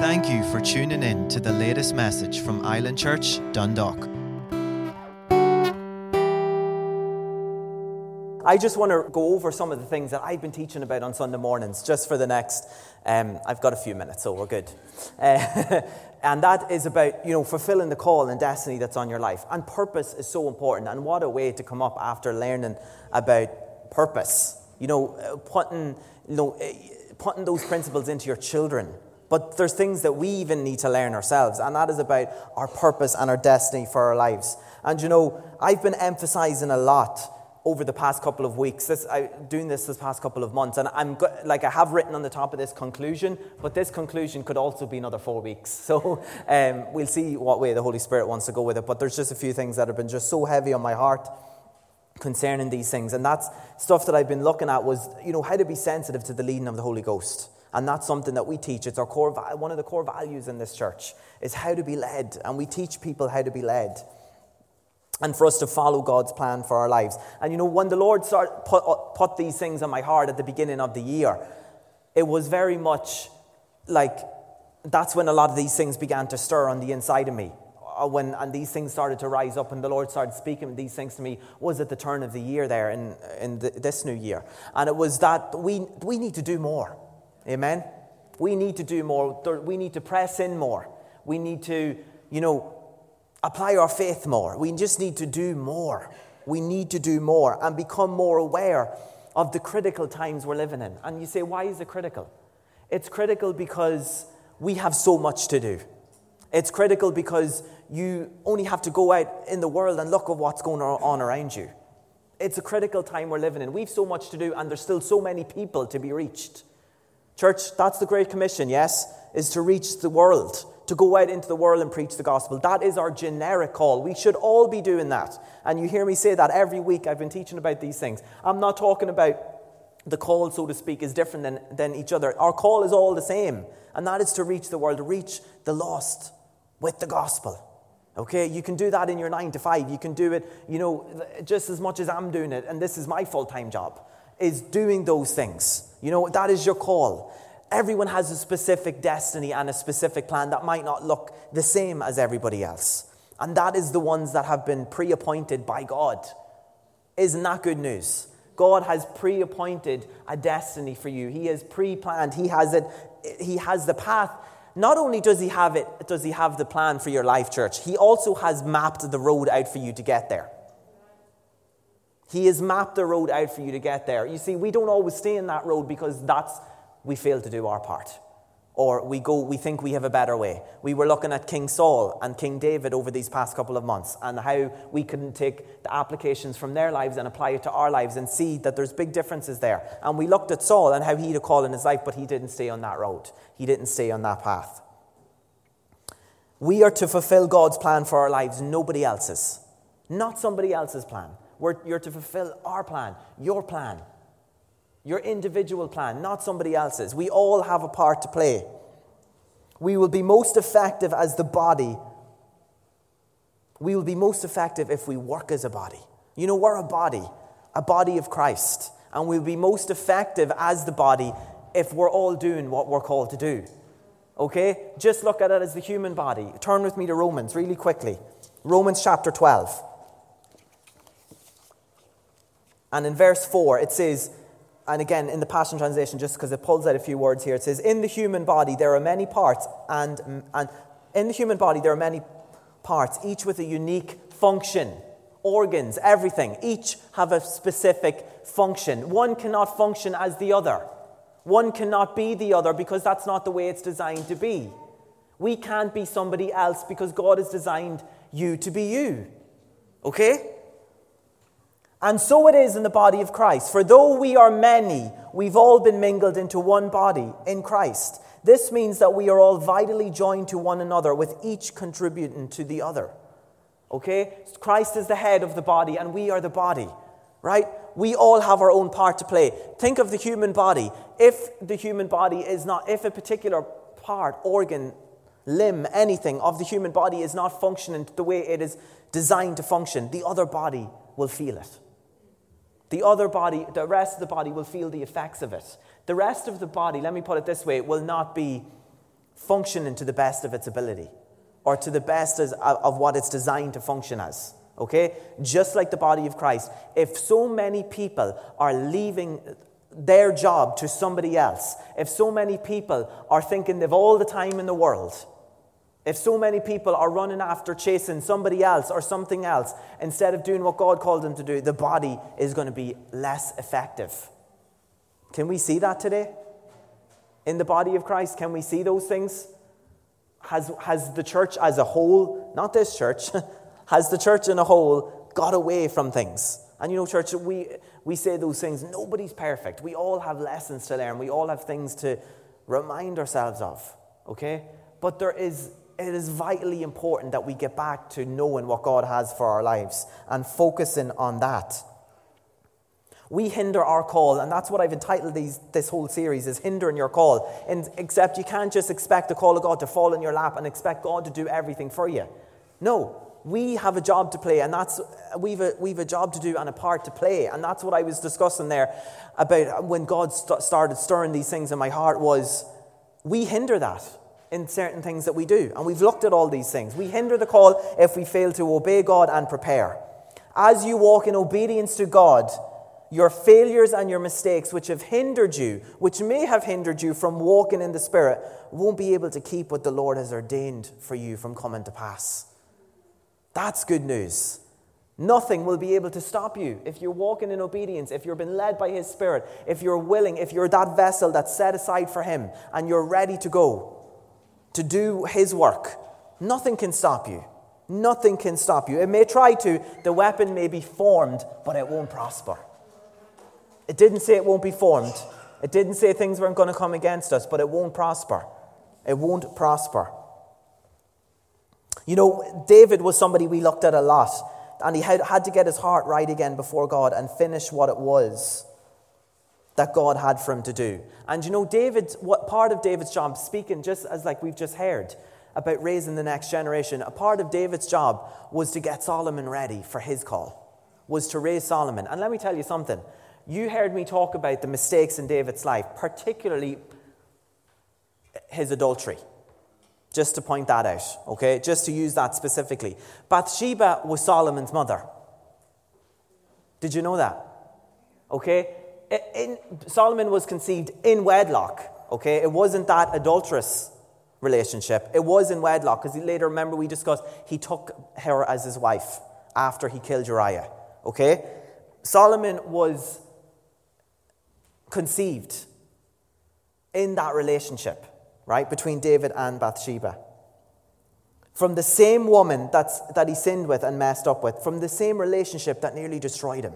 Thank you for tuning in to the latest message from Island Church, Dundalk. I just want to go over some of the things that I've been teaching about on Sunday mornings, just for the next. Um, I've got a few minutes, so we're good. Uh, and that is about you know fulfilling the call and destiny that's on your life. And purpose is so important. And what a way to come up after learning about purpose. You know, uh, putting you know uh, putting those principles into your children. But there's things that we even need to learn ourselves, and that is about our purpose and our destiny for our lives. And you know, I've been emphasizing a lot over the past couple of weeks. This, I, doing this this past couple of months, and I'm go, like I have written on the top of this conclusion, but this conclusion could also be another four weeks. So um, we'll see what way the Holy Spirit wants to go with it. But there's just a few things that have been just so heavy on my heart concerning these things, and that's stuff that I've been looking at was you know how to be sensitive to the leading of the Holy Ghost. And that's something that we teach. It's our core, one of the core values in this church is how to be led. And we teach people how to be led and for us to follow God's plan for our lives. And you know, when the Lord started, put, uh, put these things on my heart at the beginning of the year, it was very much like that's when a lot of these things began to stir on the inside of me. Uh, when, and these things started to rise up, and the Lord started speaking these things to me, was at the turn of the year there in, in the, this new year. And it was that we, we need to do more. Amen? We need to do more. We need to press in more. We need to, you know, apply our faith more. We just need to do more. We need to do more and become more aware of the critical times we're living in. And you say, why is it critical? It's critical because we have so much to do. It's critical because you only have to go out in the world and look at what's going on around you. It's a critical time we're living in. We've so much to do, and there's still so many people to be reached. Church, that's the Great Commission, yes, is to reach the world, to go out into the world and preach the gospel. That is our generic call. We should all be doing that. And you hear me say that every week. I've been teaching about these things. I'm not talking about the call, so to speak, is different than, than each other. Our call is all the same, and that is to reach the world, to reach the lost with the gospel. Okay, you can do that in your nine to five. You can do it, you know, just as much as I'm doing it, and this is my full time job is doing those things. You know, that is your call. Everyone has a specific destiny and a specific plan that might not look the same as everybody else. And that is the ones that have been pre appointed by God. Isn't that good news? God has pre appointed a destiny for you. He has pre planned, He has it, He has the path. Not only does He have it, does He have the plan for your life, church, He also has mapped the road out for you to get there. He has mapped the road out for you to get there. You see, we don't always stay in that road because that's we fail to do our part. Or we go, we think we have a better way. We were looking at King Saul and King David over these past couple of months and how we can take the applications from their lives and apply it to our lives and see that there's big differences there. And we looked at Saul and how he had a call in his life, but he didn't stay on that road. He didn't stay on that path. We are to fulfill God's plan for our lives, nobody else's. Not somebody else's plan. We're, you're to fulfill our plan, your plan, your individual plan, not somebody else's. We all have a part to play. We will be most effective as the body. We will be most effective if we work as a body. You know, we're a body, a body of Christ. And we'll be most effective as the body if we're all doing what we're called to do. Okay? Just look at it as the human body. Turn with me to Romans really quickly. Romans chapter 12. And in verse 4, it says, and again in the Passion Translation, just because it pulls out a few words here, it says, In the human body there are many parts, and, and in the human body there are many parts, each with a unique function. Organs, everything, each have a specific function. One cannot function as the other. One cannot be the other because that's not the way it's designed to be. We can't be somebody else because God has designed you to be you. Okay? And so it is in the body of Christ. For though we are many, we've all been mingled into one body in Christ. This means that we are all vitally joined to one another, with each contributing to the other. Okay? Christ is the head of the body, and we are the body, right? We all have our own part to play. Think of the human body. If the human body is not, if a particular part, organ, limb, anything of the human body is not functioning the way it is designed to function, the other body will feel it. The other body, the rest of the body will feel the effects of it. The rest of the body, let me put it this way, will not be functioning to the best of its ability or to the best as, of what it's designed to function as. Okay? Just like the body of Christ. If so many people are leaving their job to somebody else, if so many people are thinking they've all the time in the world, if so many people are running after chasing somebody else or something else instead of doing what God called them to do, the body is going to be less effective. Can we see that today? In the body of Christ, can we see those things? Has, has the church as a whole, not this church, has the church in a whole got away from things? And you know, church, we, we say those things. Nobody's perfect. We all have lessons to learn. We all have things to remind ourselves of, okay? But there is, it is vitally important that we get back to knowing what God has for our lives and focusing on that. We hinder our call, and that's what I've entitled these, this whole series is hindering your call. And except you can't just expect the call of God to fall in your lap and expect God to do everything for you. No, we have a job to play, and that's we've a, we've a job to do and a part to play, and that's what I was discussing there about when God st- started stirring these things in my heart was we hinder that in certain things that we do, and we've looked at all these things. We hinder the call if we fail to obey God and prepare. As you walk in obedience to God, your failures and your mistakes, which have hindered you, which may have hindered you from walking in the Spirit, won't be able to keep what the Lord has ordained for you from coming to pass. That's good news. Nothing will be able to stop you if you're walking in obedience, if you've been led by His Spirit, if you're willing, if you're that vessel that's set aside for Him and you're ready to go to do His work. Nothing can stop you. Nothing can stop you. It may try to, the weapon may be formed, but it won't prosper. It didn't say it won't be formed. It didn't say things weren't going to come against us, but it won't prosper. It won't prosper. You know, David was somebody we looked at a lot, and he had, had to get his heart right again before God and finish what it was that God had for him to do. And you know, David, what part of David's job, speaking just as like we've just heard about raising the next generation, a part of David's job was to get Solomon ready for his call, was to raise Solomon. And let me tell you something. You heard me talk about the mistakes in David's life, particularly his adultery just to point that out, okay? Just to use that specifically. Bathsheba was Solomon's mother. Did you know that? Okay? In, Solomon was conceived in wedlock, okay? It wasn't that adulterous relationship. It was in wedlock, because later, remember, we discussed he took her as his wife after he killed Uriah, okay? Solomon was conceived in that relationship right, between David and Bathsheba. From the same woman that's, that he sinned with and messed up with, from the same relationship that nearly destroyed him.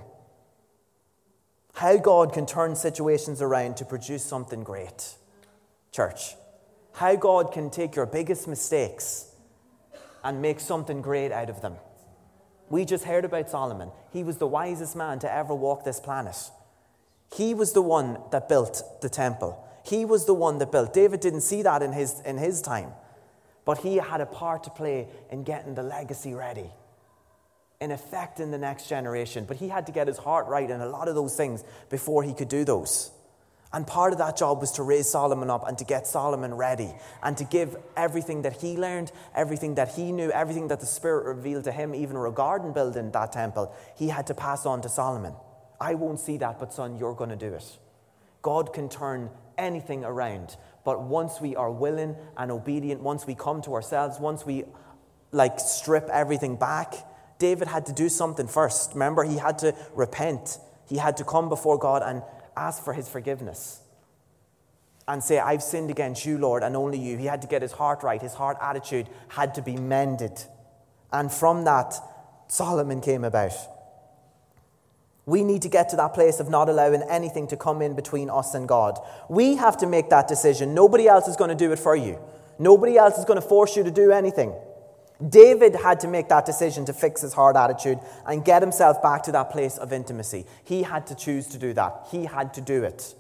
How God can turn situations around to produce something great. Church. How God can take your biggest mistakes and make something great out of them. We just heard about Solomon. He was the wisest man to ever walk this planet. He was the one that built the temple. He was the one that built. David didn't see that in his, in his time, but he had a part to play in getting the legacy ready, in affecting the next generation. But he had to get his heart right and a lot of those things before he could do those. And part of that job was to raise Solomon up and to get Solomon ready and to give everything that he learned, everything that he knew, everything that the Spirit revealed to him, even regarding building that temple, he had to pass on to Solomon. I won't see that, but son, you're going to do it. God can turn anything around. But once we are willing and obedient, once we come to ourselves, once we like strip everything back, David had to do something first. Remember, he had to repent. He had to come before God and ask for his forgiveness and say, I've sinned against you, Lord, and only you. He had to get his heart right. His heart attitude had to be mended. And from that, Solomon came about. We need to get to that place of not allowing anything to come in between us and God. We have to make that decision. Nobody else is going to do it for you. Nobody else is going to force you to do anything. David had to make that decision to fix his hard attitude and get himself back to that place of intimacy. He had to choose to do that. He had to do it.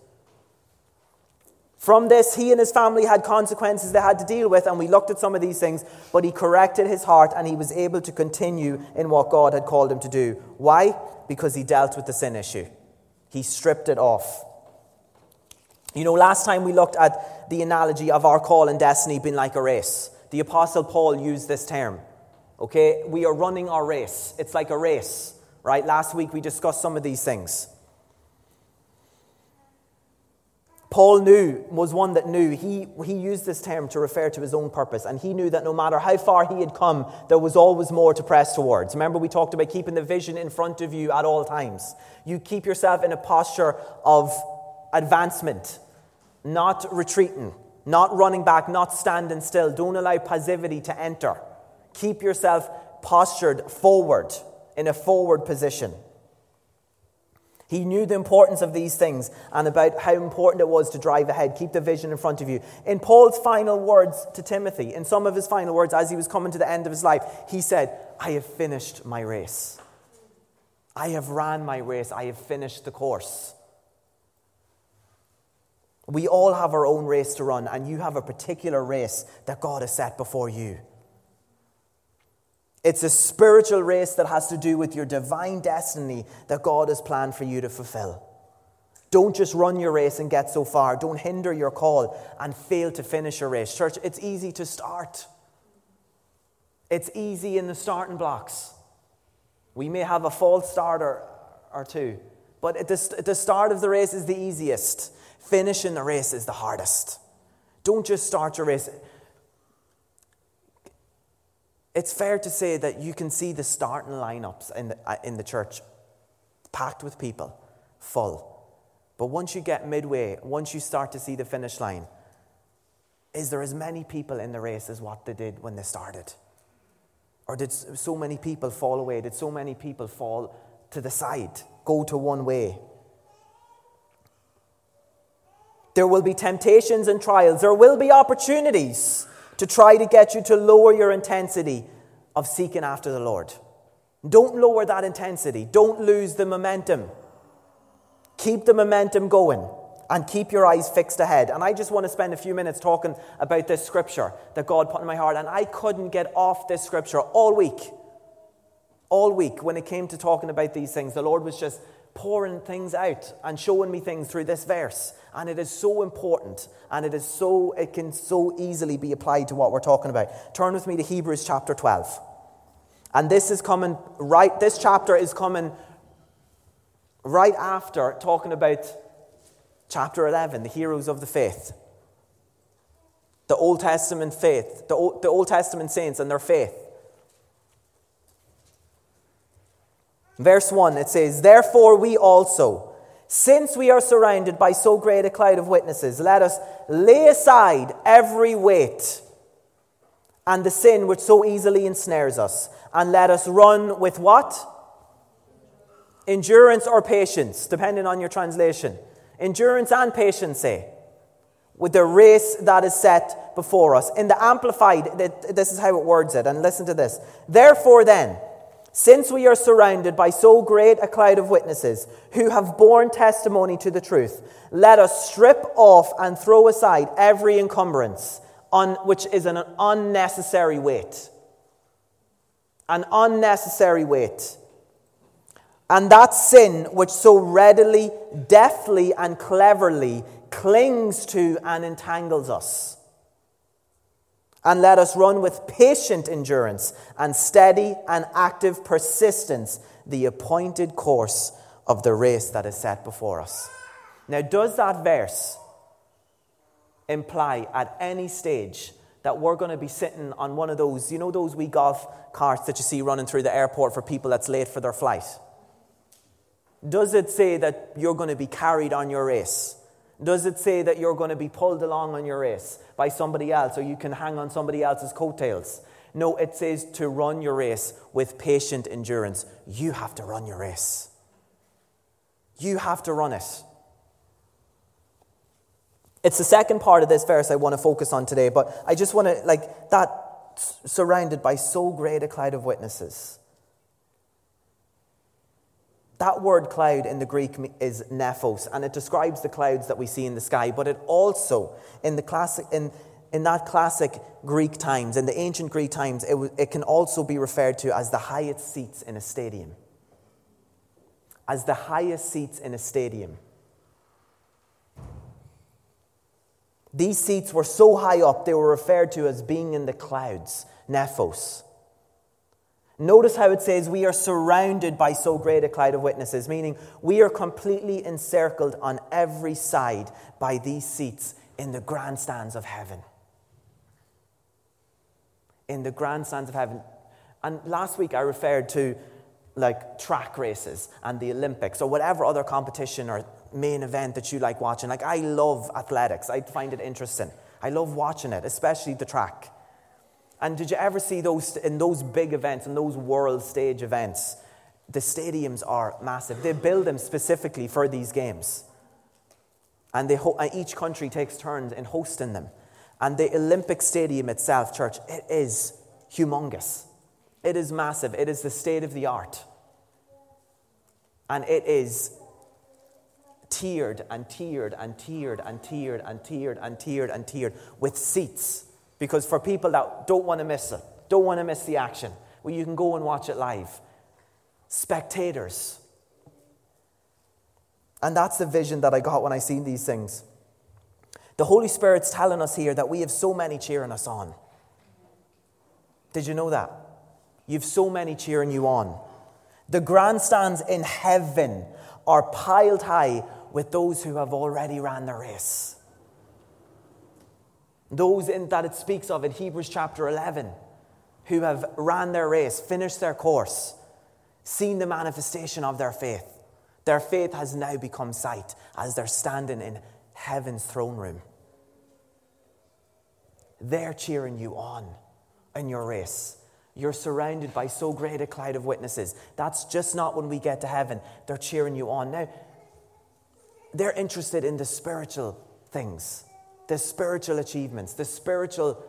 From this, he and his family had consequences they had to deal with, and we looked at some of these things, but he corrected his heart and he was able to continue in what God had called him to do. Why? Because he dealt with the sin issue, he stripped it off. You know, last time we looked at the analogy of our call and destiny being like a race. The Apostle Paul used this term. Okay, we are running our race. It's like a race, right? Last week we discussed some of these things. Paul knew, was one that knew, he, he used this term to refer to his own purpose, and he knew that no matter how far he had come, there was always more to press towards. Remember, we talked about keeping the vision in front of you at all times. You keep yourself in a posture of advancement, not retreating, not running back, not standing still. Don't allow passivity to enter. Keep yourself postured forward, in a forward position. He knew the importance of these things and about how important it was to drive ahead, keep the vision in front of you. In Paul's final words to Timothy, in some of his final words as he was coming to the end of his life, he said, I have finished my race. I have ran my race. I have finished the course. We all have our own race to run, and you have a particular race that God has set before you. It's a spiritual race that has to do with your divine destiny that God has planned for you to fulfill. Don't just run your race and get so far. Don't hinder your call and fail to finish your race. Church, it's easy to start. It's easy in the starting blocks. We may have a false starter or two, but the, at the start of the race is the easiest. Finishing the race is the hardest. Don't just start your race. It's fair to say that you can see the starting lineups in the, uh, in the church packed with people, full. But once you get midway, once you start to see the finish line, is there as many people in the race as what they did when they started? Or did so many people fall away? Did so many people fall to the side, go to one way? There will be temptations and trials. There will be opportunities to try to get you to lower your intensity of seeking after the Lord. Don't lower that intensity. Don't lose the momentum. Keep the momentum going and keep your eyes fixed ahead. And I just want to spend a few minutes talking about this scripture that God put in my heart. And I couldn't get off this scripture all week. All week when it came to talking about these things, the Lord was just pouring things out and showing me things through this verse. And it is so important and it is so it can so easily be applied to what we're talking about. Turn with me to Hebrews chapter 12. And this is coming right this chapter is coming right after talking about chapter 11, the heroes of the faith. The Old Testament faith, the the Old Testament saints and their faith. Verse 1, it says, Therefore we also, since we are surrounded by so great a cloud of witnesses, let us lay aside every weight and the sin which so easily ensnares us, and let us run with what? Endurance or patience, depending on your translation. Endurance and patience, say, with the race that is set before us. In the Amplified, this is how it words it, and listen to this. Therefore, then, since we are surrounded by so great a cloud of witnesses who have borne testimony to the truth, let us strip off and throw aside every encumbrance, on, which is an unnecessary weight. An unnecessary weight. And that sin which so readily, deftly, and cleverly clings to and entangles us and let us run with patient endurance and steady and active persistence the appointed course of the race that is set before us. Now, does that verse imply at any stage that we're going to be sitting on one of those, you know, those wee golf carts that you see running through the airport for people that's late for their flight? Does it say that you're going to be carried on your race? Does it say that you're going to be pulled along on your race by somebody else or you can hang on somebody else's coattails? No, it says to run your race with patient endurance. You have to run your race. You have to run it. It's the second part of this verse I want to focus on today, but I just want to, like, that surrounded by so great a cloud of witnesses. That word cloud in the Greek is nephos, and it describes the clouds that we see in the sky, but it also, in, the classic, in, in that classic Greek times, in the ancient Greek times, it, it can also be referred to as the highest seats in a stadium. As the highest seats in a stadium. These seats were so high up, they were referred to as being in the clouds, nephos. Notice how it says we are surrounded by so great a cloud of witnesses, meaning we are completely encircled on every side by these seats in the grandstands of heaven. In the grandstands of heaven. And last week I referred to like track races and the Olympics or whatever other competition or main event that you like watching. Like, I love athletics, I find it interesting. I love watching it, especially the track. And did you ever see those in those big events, in those world stage events? The stadiums are massive. They build them specifically for these games. And they ho- each country takes turns in hosting them. And the Olympic Stadium itself, church, it is humongous. It is massive. It is the state of the art. And it is tiered and tiered and tiered and tiered and tiered and tiered and tiered with seats. Because for people that don't want to miss it, don't want to miss the action, well, you can go and watch it live. Spectators. And that's the vision that I got when I seen these things. The Holy Spirit's telling us here that we have so many cheering us on. Did you know that? You've so many cheering you on. The grandstands in heaven are piled high with those who have already ran the race. Those in, that it speaks of in Hebrews chapter 11, who have ran their race, finished their course, seen the manifestation of their faith. Their faith has now become sight as they're standing in heaven's throne room. They're cheering you on in your race. You're surrounded by so great a cloud of witnesses. That's just not when we get to heaven. They're cheering you on. Now, they're interested in the spiritual things, the spiritual achievements, the spiritual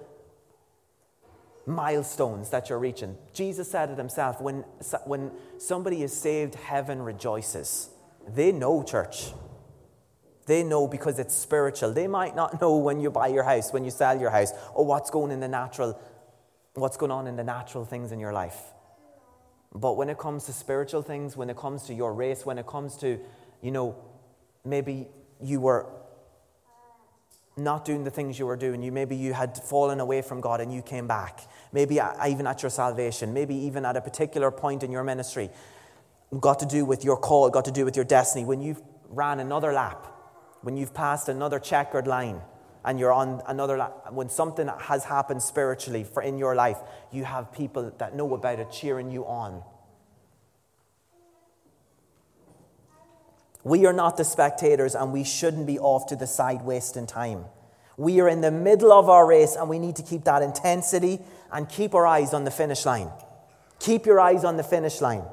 milestones that you're reaching. Jesus said it himself when, when somebody is saved, heaven rejoices. They know, church. They know because it's spiritual. They might not know when you buy your house, when you sell your house, or what's going in the natural, what's going on in the natural things in your life. But when it comes to spiritual things, when it comes to your race, when it comes to, you know, maybe you were not doing the things you were doing. You maybe you had fallen away from God and you came back. Maybe even at your salvation. Maybe even at a particular point in your ministry, got to do with your call, got to do with your destiny. When you've ran another lap, when you've passed another checkered line, and you're on another lap, when something has happened spiritually for in your life, you have people that know about it cheering you on. We are not the spectators and we shouldn't be off to the side wasting time. We are in the middle of our race and we need to keep that intensity and keep our eyes on the finish line. Keep your eyes on the finish line.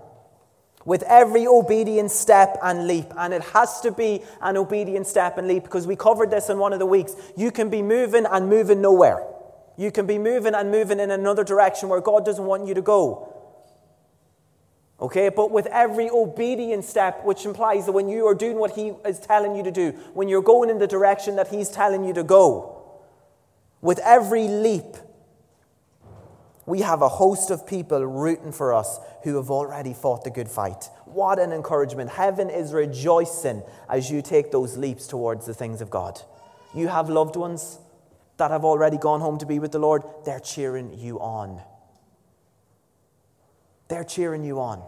With every obedient step and leap, and it has to be an obedient step and leap because we covered this in one of the weeks. You can be moving and moving nowhere. You can be moving and moving in another direction where God doesn't want you to go. Okay, but with every obedient step, which implies that when you are doing what He is telling you to do, when you're going in the direction that He's telling you to go, with every leap, we have a host of people rooting for us who have already fought the good fight. What an encouragement. Heaven is rejoicing as you take those leaps towards the things of God. You have loved ones that have already gone home to be with the Lord, they're cheering you on. They're cheering you on.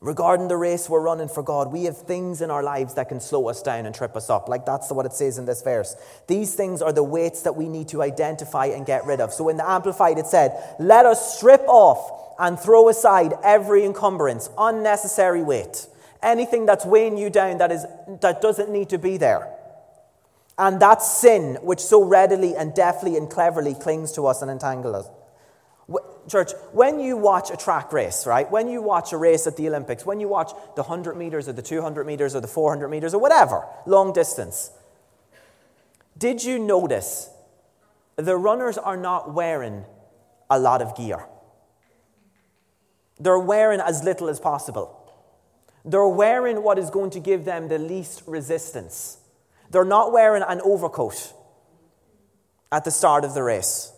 Regarding the race we're running for God, we have things in our lives that can slow us down and trip us up. Like that's what it says in this verse. These things are the weights that we need to identify and get rid of. So in the Amplified, it said, Let us strip off and throw aside every encumbrance, unnecessary weight, anything that's weighing you down that, is, that doesn't need to be there. And that sin which so readily and deftly and cleverly clings to us and entangles us. Church, when you watch a track race, right? When you watch a race at the Olympics, when you watch the 100 meters or the 200 meters or the 400 meters or whatever, long distance, did you notice the runners are not wearing a lot of gear? They're wearing as little as possible. They're wearing what is going to give them the least resistance. They're not wearing an overcoat at the start of the race.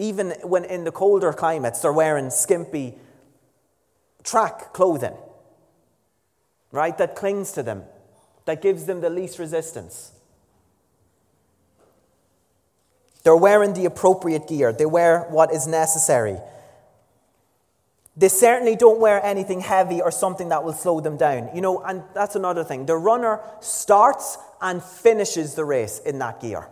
Even when in the colder climates, they're wearing skimpy track clothing, right, that clings to them. that gives them the least resistance. They're wearing the appropriate gear, they wear what is necessary. They certainly don't wear anything heavy or something that will slow them down. You know, and that's another thing. The runner starts and finishes the race in that gear.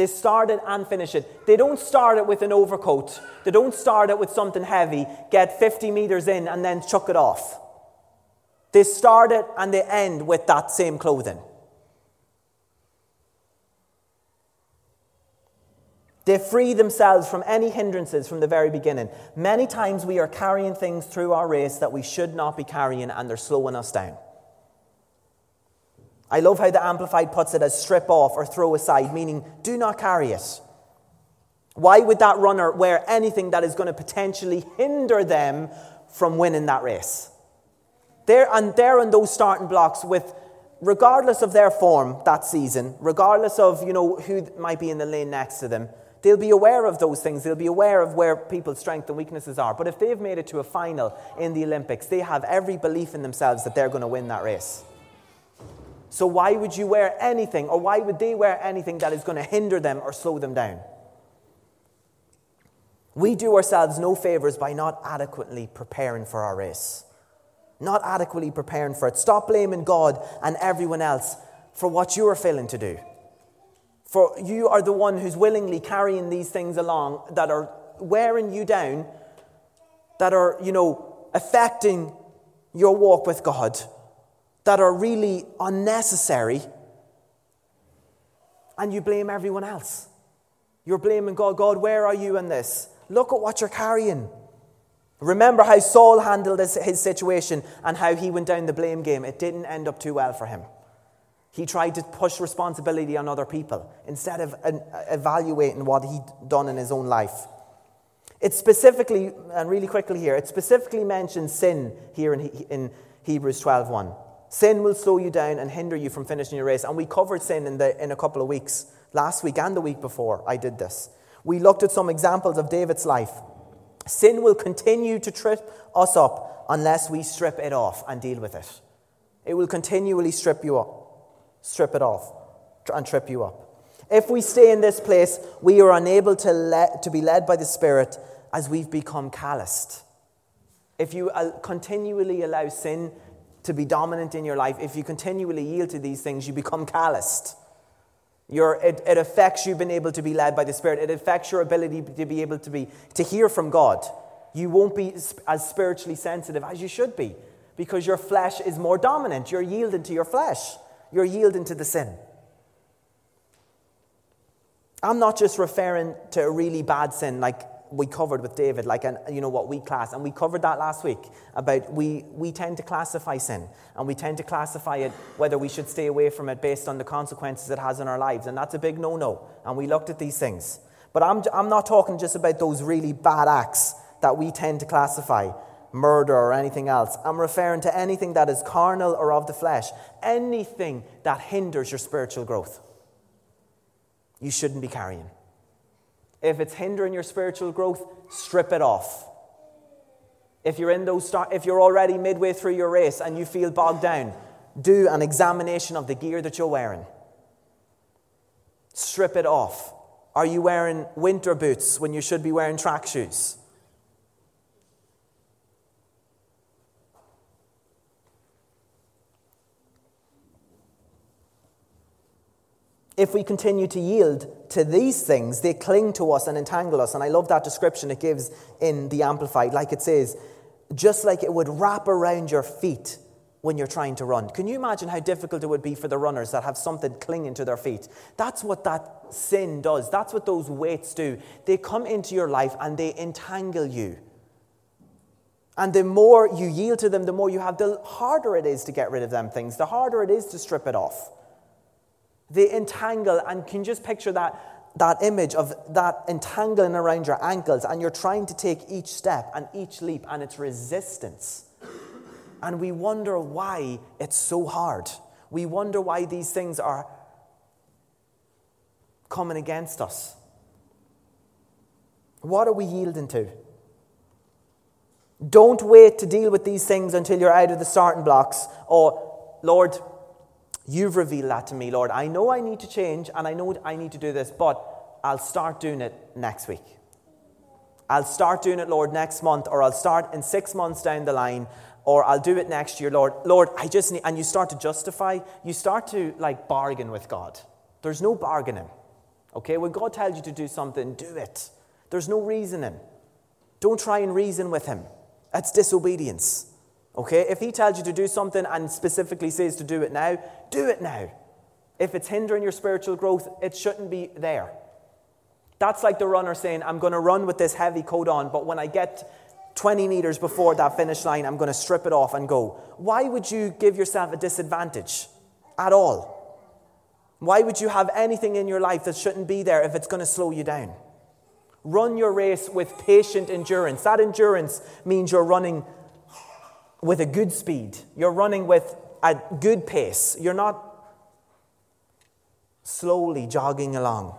They start it and finish it. They don't start it with an overcoat. They don't start it with something heavy, get 50 meters in, and then chuck it off. They start it and they end with that same clothing. They free themselves from any hindrances from the very beginning. Many times we are carrying things through our race that we should not be carrying, and they're slowing us down. I love how the Amplified puts it as strip off or throw aside, meaning do not carry it. Why would that runner wear anything that is going to potentially hinder them from winning that race? They're, and they're on those starting blocks with, regardless of their form that season, regardless of you know who might be in the lane next to them, they'll be aware of those things. They'll be aware of where people's strengths and weaknesses are. But if they've made it to a final in the Olympics, they have every belief in themselves that they're going to win that race. So why would you wear anything, or why would they wear anything that is going to hinder them or slow them down? We do ourselves no favors by not adequately preparing for our race. Not adequately preparing for it. Stop blaming God and everyone else for what you are failing to do. For you are the one who's willingly carrying these things along that are wearing you down, that are, you know, affecting your walk with God that are really unnecessary, and you blame everyone else. You're blaming God. God, where are you in this? Look at what you're carrying. Remember how Saul handled his, his situation and how he went down the blame game. It didn't end up too well for him. He tried to push responsibility on other people instead of evaluating what he'd done in his own life. It specifically, and really quickly here, it specifically mentions sin here in, in Hebrews 12.1. Sin will slow you down and hinder you from finishing your race. And we covered sin in, the, in a couple of weeks, last week and the week before I did this. We looked at some examples of David's life. Sin will continue to trip us up unless we strip it off and deal with it. It will continually strip you up, strip it off, and trip you up. If we stay in this place, we are unable to, let, to be led by the Spirit as we've become calloused. If you uh, continually allow sin to be dominant in your life, if you continually yield to these things, you become calloused. Your, it, it affects you being able to be led by the Spirit. It affects your ability to be able to, be, to hear from God. You won't be as spiritually sensitive as you should be because your flesh is more dominant. You're yielding to your flesh, you're yielding to the sin. I'm not just referring to a really bad sin like we covered with David, like, an, you know, what we class, and we covered that last week about we, we tend to classify sin, and we tend to classify it whether we should stay away from it based on the consequences it has in our lives, and that's a big no no. And we looked at these things. But I'm, I'm not talking just about those really bad acts that we tend to classify, murder or anything else. I'm referring to anything that is carnal or of the flesh, anything that hinders your spiritual growth. You shouldn't be carrying. If it's hindering your spiritual growth, strip it off. If you're in those start, if you're already midway through your race and you feel bogged down, do an examination of the gear that you're wearing. Strip it off. Are you wearing winter boots when you should be wearing track shoes? if we continue to yield to these things, they cling to us and entangle us. And I love that description it gives in the Amplified. Like it says, just like it would wrap around your feet when you're trying to run. Can you imagine how difficult it would be for the runners that have something clinging to their feet? That's what that sin does. That's what those weights do. They come into your life and they entangle you. And the more you yield to them, the more you have, the harder it is to get rid of them things, the harder it is to strip it off. They entangle, and can just picture that, that image of that entangling around your ankles, and you're trying to take each step and each leap, and it's resistance. And we wonder why it's so hard. We wonder why these things are coming against us. What are we yielding to? Don't wait to deal with these things until you're out of the starting blocks or Lord, you've revealed that to me, Lord. I know I need to change and I know I need to do this, but I'll start doing it next week. I'll start doing it, Lord, next month, or I'll start in six months down the line, or I'll do it next year, Lord. Lord, I just need, and you start to justify, you start to like bargain with God. There's no bargaining. Okay? When God tells you to do something, do it. There's no reasoning. Don't try and reason with Him. That's disobedience. Okay? If He tells you to do something and specifically says to do it now, do it now. If it's hindering your spiritual growth, it shouldn't be there. That's like the runner saying, I'm going to run with this heavy coat on, but when I get 20 meters before that finish line, I'm going to strip it off and go. Why would you give yourself a disadvantage at all? Why would you have anything in your life that shouldn't be there if it's going to slow you down? Run your race with patient endurance. That endurance means you're running with a good speed, you're running with a good pace. You're not slowly jogging along.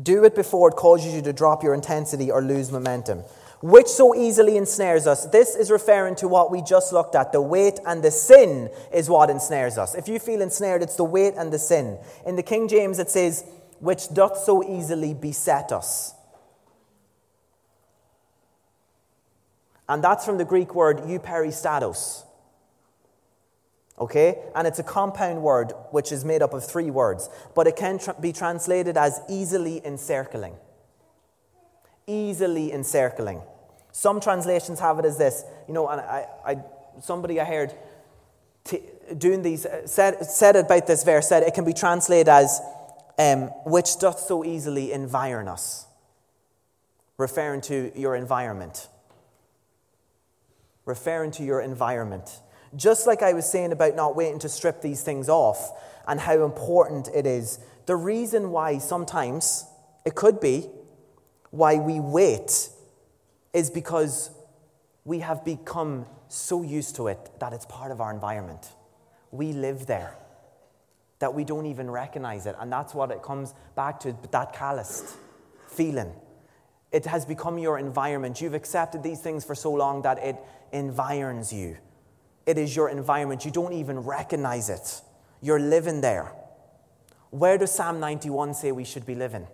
Do it before it causes you to drop your intensity or lose momentum. Which so easily ensnares us. This is referring to what we just looked at. The weight and the sin is what ensnares us. If you feel ensnared, it's the weight and the sin. In the King James, it says, which doth so easily beset us. And that's from the Greek word euperistatos. Okay? And it's a compound word which is made up of three words, but it can be translated as easily encircling. Easily encircling. Some translations have it as this. You know, and I, I somebody I heard t- doing these uh, said, said about this verse said it can be translated as um, which doth so easily environ us, referring to your environment. Referring to your environment. Just like I was saying about not waiting to strip these things off and how important it is, the reason why sometimes it could be why we wait is because we have become so used to it that it's part of our environment. We live there, that we don't even recognize it. And that's what it comes back to that calloused feeling. It has become your environment. You've accepted these things for so long that it environs you. It is your environment. You don't even recognize it. You're living there. Where does Psalm 91 say we should be living?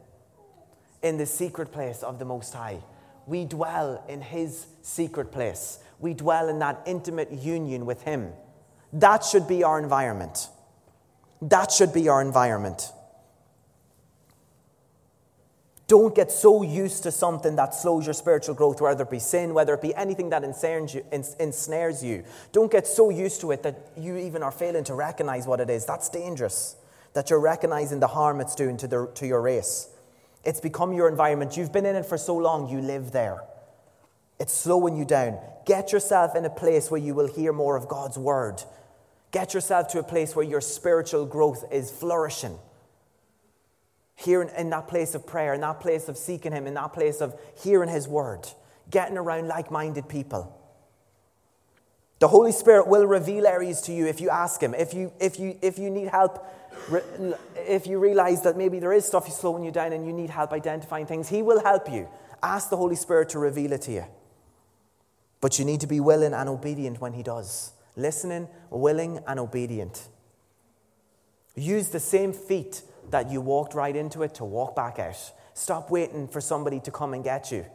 In the secret place of the Most High. We dwell in His secret place. We dwell in that intimate union with Him. That should be our environment. That should be our environment. Don't get so used to something that slows your spiritual growth, whether it be sin, whether it be anything that ensnares you. Don't get so used to it that you even are failing to recognize what it is. That's dangerous. That you're recognizing the harm it's doing to, the, to your race. It's become your environment. You've been in it for so long, you live there. It's slowing you down. Get yourself in a place where you will hear more of God's word. Get yourself to a place where your spiritual growth is flourishing here in, in that place of prayer, in that place of seeking Him, in that place of hearing His word, getting around like minded people. The Holy Spirit will reveal areas to you if you ask Him. If you, if you, if you need help, if you realize that maybe there is stuff slowing you down and you need help identifying things, He will help you. Ask the Holy Spirit to reveal it to you. But you need to be willing and obedient when He does. Listening, willing, and obedient. Use the same feet that you walked right into it to walk back out. Stop waiting for somebody to come and get you.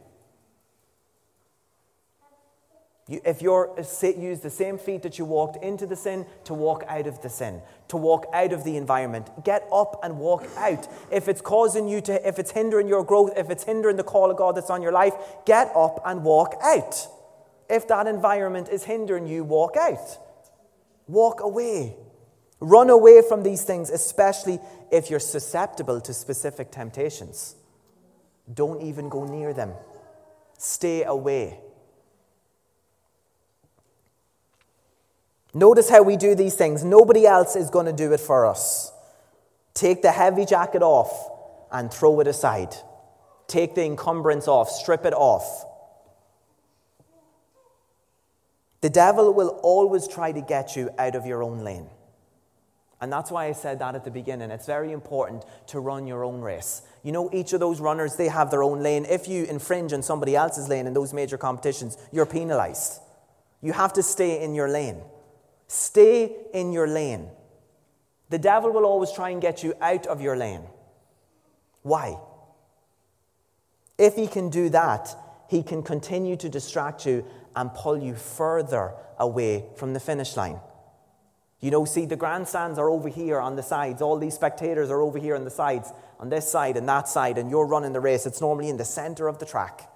you if you're uh, use the same feet that you walked into the sin to walk out of the sin, to walk out of the environment, get up and walk out. If it's causing you to, if it's hindering your growth, if it's hindering the call of God that's on your life, get up and walk out. If that environment is hindering you, walk out. Walk away. Run away from these things, especially if you're susceptible to specific temptations. Don't even go near them. Stay away. Notice how we do these things. Nobody else is going to do it for us. Take the heavy jacket off and throw it aside. Take the encumbrance off, strip it off. The devil will always try to get you out of your own lane And that's why I said that at the beginning. It's very important to run your own race. You know, each of those runners, they have their own lane. If you infringe on somebody else's lane in those major competitions, you're penalized. You have to stay in your lane. Stay in your lane. The devil will always try and get you out of your lane. Why? If he can do that, he can continue to distract you and pull you further away from the finish line. You know, see, the grandstands are over here on the sides. All these spectators are over here on the sides, on this side and that side, and you're running the race. It's normally in the center of the track.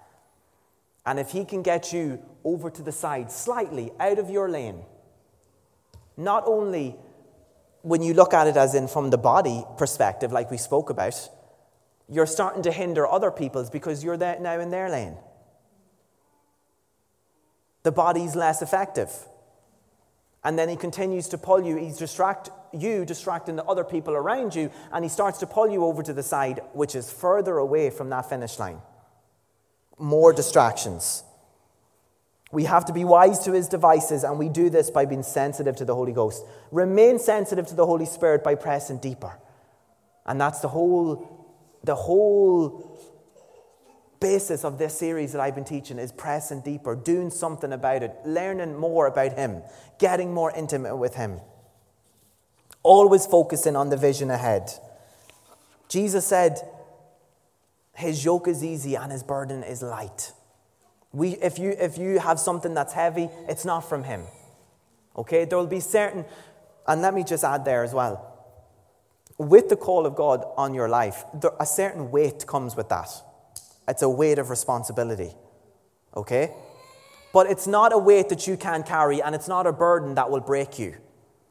And if he can get you over to the side, slightly out of your lane, not only when you look at it as in from the body perspective, like we spoke about, you're starting to hinder other people's because you're now in their lane. The body's less effective. And then he continues to pull you. He's distract you, distracting the other people around you, and he starts to pull you over to the side, which is further away from that finish line. More distractions. We have to be wise to his devices, and we do this by being sensitive to the Holy Ghost. Remain sensitive to the Holy Spirit by pressing deeper. And that's the whole, the whole basis of this series that I've been teaching is pressing deeper, doing something about it, learning more about him, getting more intimate with him. Always focusing on the vision ahead. Jesus said, His yoke is easy and his burden is light. We, if, you, if you have something that's heavy, it's not from Him. Okay? There will be certain, and let me just add there as well. With the call of God on your life, there, a certain weight comes with that. It's a weight of responsibility. Okay? But it's not a weight that you can carry, and it's not a burden that will break you.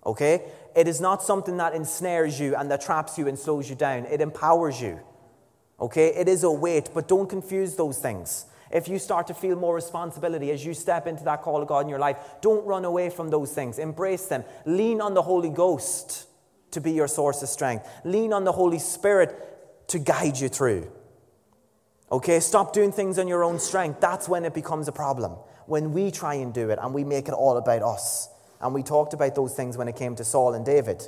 Okay? It is not something that ensnares you and that traps you and slows you down. It empowers you. Okay? It is a weight, but don't confuse those things. If you start to feel more responsibility as you step into that call of God in your life, don't run away from those things. Embrace them. Lean on the Holy Ghost to be your source of strength. Lean on the Holy Spirit to guide you through. Okay, stop doing things on your own strength. That's when it becomes a problem. When we try and do it and we make it all about us. And we talked about those things when it came to Saul and David.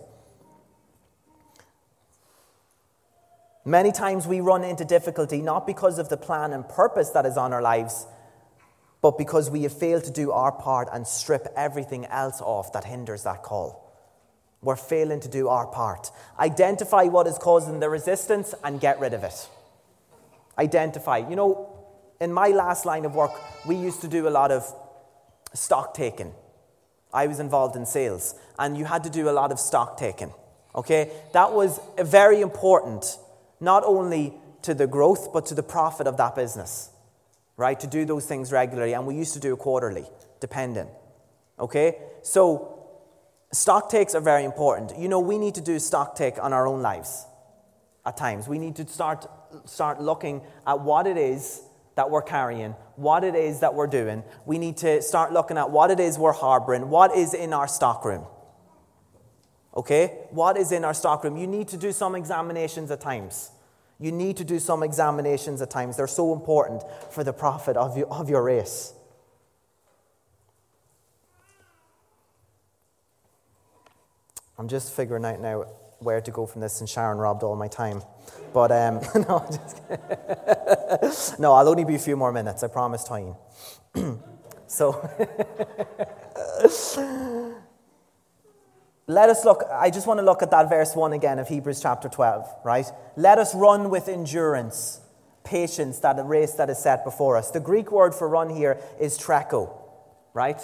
Many times we run into difficulty not because of the plan and purpose that is on our lives, but because we have failed to do our part and strip everything else off that hinders that call. We're failing to do our part. Identify what is causing the resistance and get rid of it. Identify. You know, in my last line of work, we used to do a lot of stock taking. I was involved in sales, and you had to do a lot of stock taking. Okay? That was very important not only to the growth, but to the profit of that business, right? To do those things regularly. And we used to do it quarterly, dependent. Okay? So, stock takes are very important. You know, we need to do stock take on our own lives at times. We need to start, start looking at what it is that we're carrying, what it is that we're doing. We need to start looking at what it is we're harboring, what is in our stockroom. Okay? What is in our stockroom? You need to do some examinations at times. You need to do some examinations at times. They're so important for the profit of, you, of your race. I'm just figuring out now where to go from this, and Sharon robbed all my time. But um, no, just no, I'll only be a few more minutes. I promise, Tyne. so. Let us look, I just want to look at that verse 1 again of Hebrews chapter 12, right? Let us run with endurance, patience, that race that is set before us. The Greek word for run here is treko, right?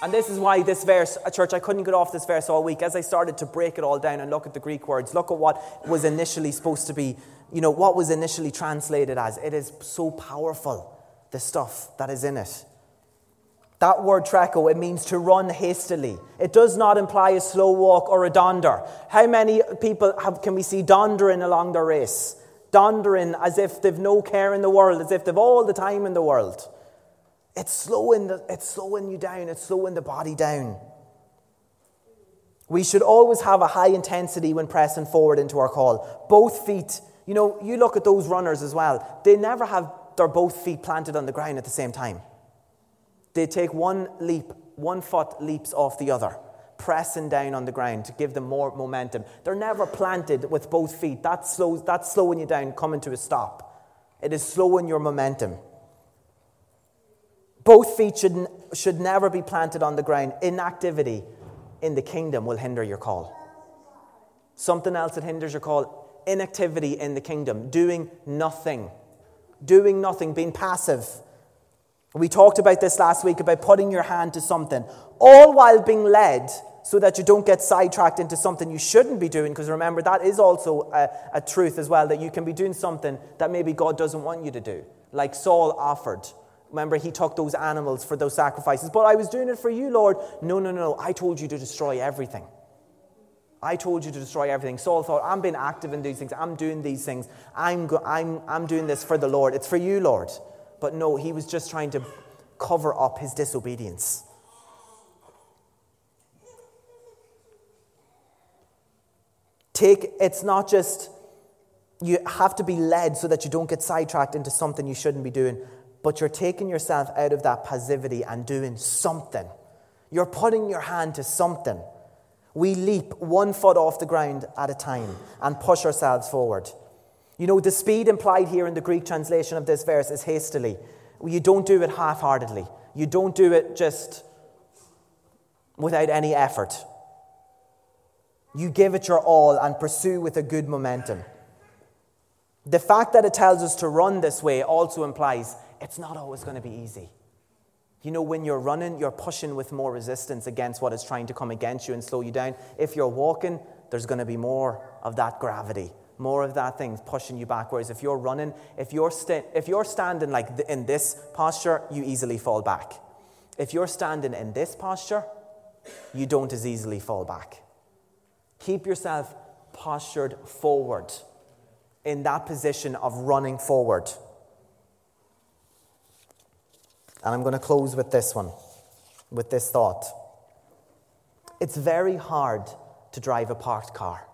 And this is why this verse, uh, church, I couldn't get off this verse all week. As I started to break it all down and look at the Greek words, look at what was initially supposed to be, you know, what was initially translated as. It is so powerful, the stuff that is in it. That word treko, it means to run hastily. It does not imply a slow walk or a donder. How many people have, can we see dondering along their race? Dondering as if they've no care in the world, as if they've all the time in the world. It's slowing, the, it's slowing you down, it's slowing the body down. We should always have a high intensity when pressing forward into our call. Both feet, you know, you look at those runners as well, they never have their both feet planted on the ground at the same time. They take one leap, one foot leaps off the other. pressing down on the ground to give them more momentum. They're never planted with both feet. That slows, that's slowing you down, coming to a stop. It is slowing your momentum. Both feet should, should never be planted on the ground. Inactivity in the kingdom will hinder your call. Something else that hinders your call inactivity in the kingdom, doing nothing. Doing nothing, being passive. We talked about this last week about putting your hand to something, all while being led so that you don't get sidetracked into something you shouldn't be doing. Because remember, that is also a, a, truth as well that you can be doing something that maybe God doesn't want you to do, like Saul offered. Remember, he took those animals for those sacrifices. But I was doing it for you, Lord. No, no, no. I told you to destroy everything. I told you to destroy everything. Saul thought, I'm being active in these things. I'm doing these things. I'm, go- I'm, I'm doing this for the Lord. It's for you, Lord. But no, he was just trying to cover up his disobedience. Take, it's not just, you have to be led so that you don't get sidetracked into something you shouldn't be doing, but you're taking yourself out of that passivity and doing something. You're putting your hand to something. We leap one foot off the ground at a time and push ourselves forward. You know, the speed implied here in the Greek translation of this verse is hastily. You don't do it half heartedly, you don't do it just without any effort. You give it your all and pursue with a good momentum. The fact that it tells us to run this way also implies it's not always going to be easy. You know, when you're running, you're pushing with more resistance against what is trying to come against you and slow you down. If you're walking, there's going to be more of that gravity, more of that thing pushing you backwards. If you're running, if you're, if you're standing like th- in this posture, you easily fall back. If you're standing in this posture, you don't as easily fall back. Keep yourself postured forward in that position of running forward. And I'm going to close with this one, with this thought. It's very hard to drive a parked car.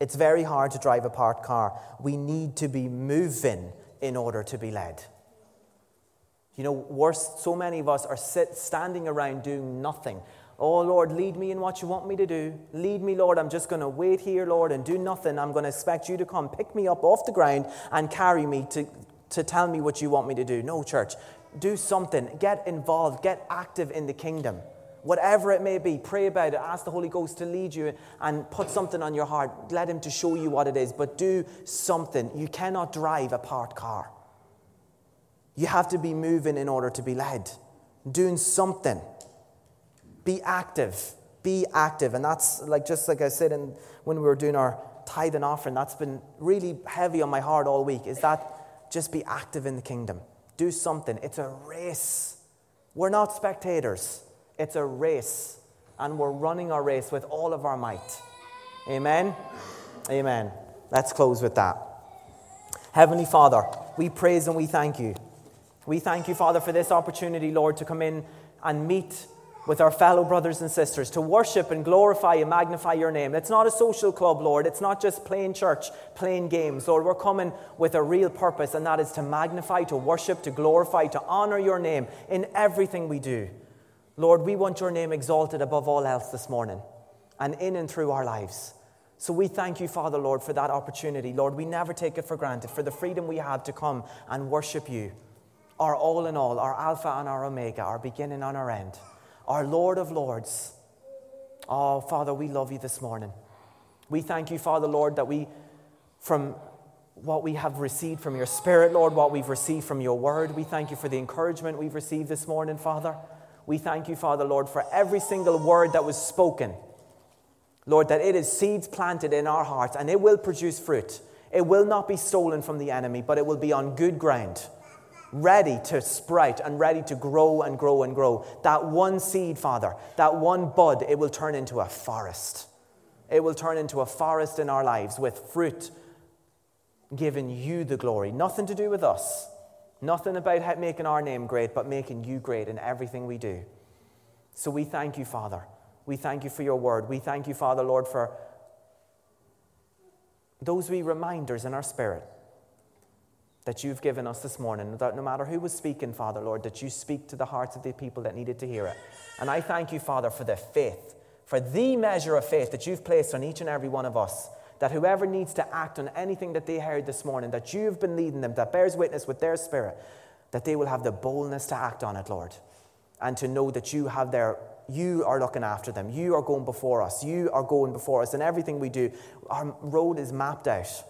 It's very hard to drive a parked car. We need to be moving in order to be led. You know, worse, so many of us are sit, standing around doing nothing. Oh, Lord, lead me in what you want me to do. Lead me, Lord. I'm just going to wait here, Lord, and do nothing. I'm going to expect you to come pick me up off the ground and carry me to, to tell me what you want me to do. No, church. Do something. Get involved. Get active in the kingdom. Whatever it may be, pray about it. Ask the Holy Ghost to lead you and put something on your heart. Let Him to show you what it is. But do something. You cannot drive a parked car. You have to be moving in order to be led. Doing something. Be active. Be active. And that's like just like I said in, when we were doing our tithe and offering, that's been really heavy on my heart all week. Is that just be active in the kingdom. Do something. It's a race. We're not spectators. It's a race. And we're running our race with all of our might. Amen? Amen. Let's close with that. Heavenly Father, we praise and we thank you. We thank you, Father, for this opportunity, Lord, to come in and meet with our fellow brothers and sisters to worship and glorify and magnify your name. It's not a social club, Lord. It's not just playing church, playing games. Lord, we're coming with a real purpose, and that is to magnify, to worship, to glorify, to honor your name in everything we do. Lord, we want your name exalted above all else this morning and in and through our lives. So we thank you, Father, Lord, for that opportunity. Lord, we never take it for granted, for the freedom we have to come and worship you, our all in all, our Alpha and our Omega, our beginning and our end our Lord of Lords. Oh, Father, we love you this morning. We thank you, Father, Lord, that we, from what we have received from your Spirit, Lord, what we've received from your word, we thank you for the encouragement we've received this morning, Father. We thank you, Father, Lord, for every single word that was spoken. Lord, that it is seeds planted in our hearts and it will produce fruit. It will not be stolen from the enemy, but it will be on good ground ready to sprout and ready to grow and grow and grow. That one seed, Father, that one bud, it will turn into a forest. It will turn into a forest in our lives with fruit giving you the glory. Nothing to do with us. Nothing about making our name great, but making you great in everything we do. So we thank you, Father. We thank you for your word. We thank you, Father, Lord, for those wee reminders in our spirit that you've given us this morning, that no matter who was speaking, Father, Lord, that you speak to the hearts of the people that needed to hear it. And I thank you, Father, for the faith, for the measure of faith that you've placed on each and every one of us. That whoever needs to act on anything that they heard this morning, that you've been leading them, that bears witness with their spirit, that they will have the boldness to act on it, Lord, and to know that you have their you are looking after them. You are going before us. You are going before us. And everything we do, our road is mapped out.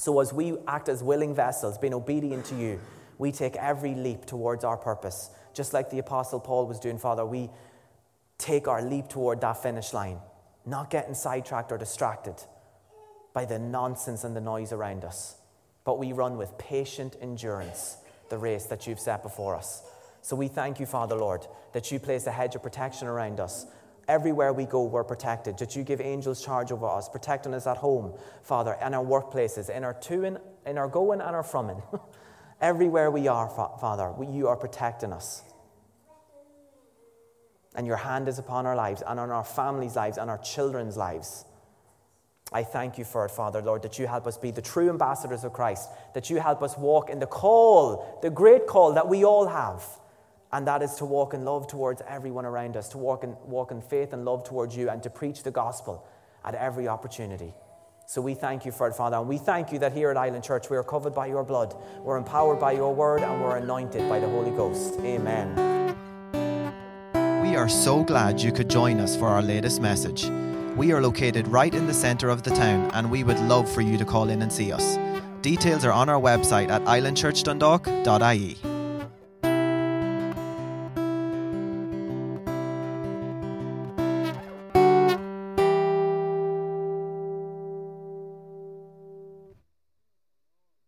So, as we act as willing vessels, being obedient to you, we take every leap towards our purpose. Just like the Apostle Paul was doing, Father, we take our leap toward that finish line, not getting sidetracked or distracted by the nonsense and the noise around us, but we run with patient endurance the race that you've set before us. So we thank you, Father Lord, that you place a hedge of protection around us Everywhere we go, we're protected. That you give angels charge over us, protecting us at home, Father, in our workplaces, in our toing, in our going and our froming. Everywhere we are, Father, you are protecting us. And your hand is upon our lives and on our families' lives and our children's lives. I thank you for it, Father, Lord, that you help us be the true ambassadors of Christ, that you help us walk in the call, the great call that we all have and that is to walk in love towards everyone around us, to walk in, walk in faith and love towards you, and to preach the gospel at every opportunity. So we thank you for it, Father. And we thank you that here at Island Church we are covered by your blood, we're empowered by your word, and we're anointed by the Holy Ghost. Amen. We are so glad you could join us for our latest message. We are located right in the centre of the town, and we would love for you to call in and see us. Details are on our website at islandchurchdundalk.ie.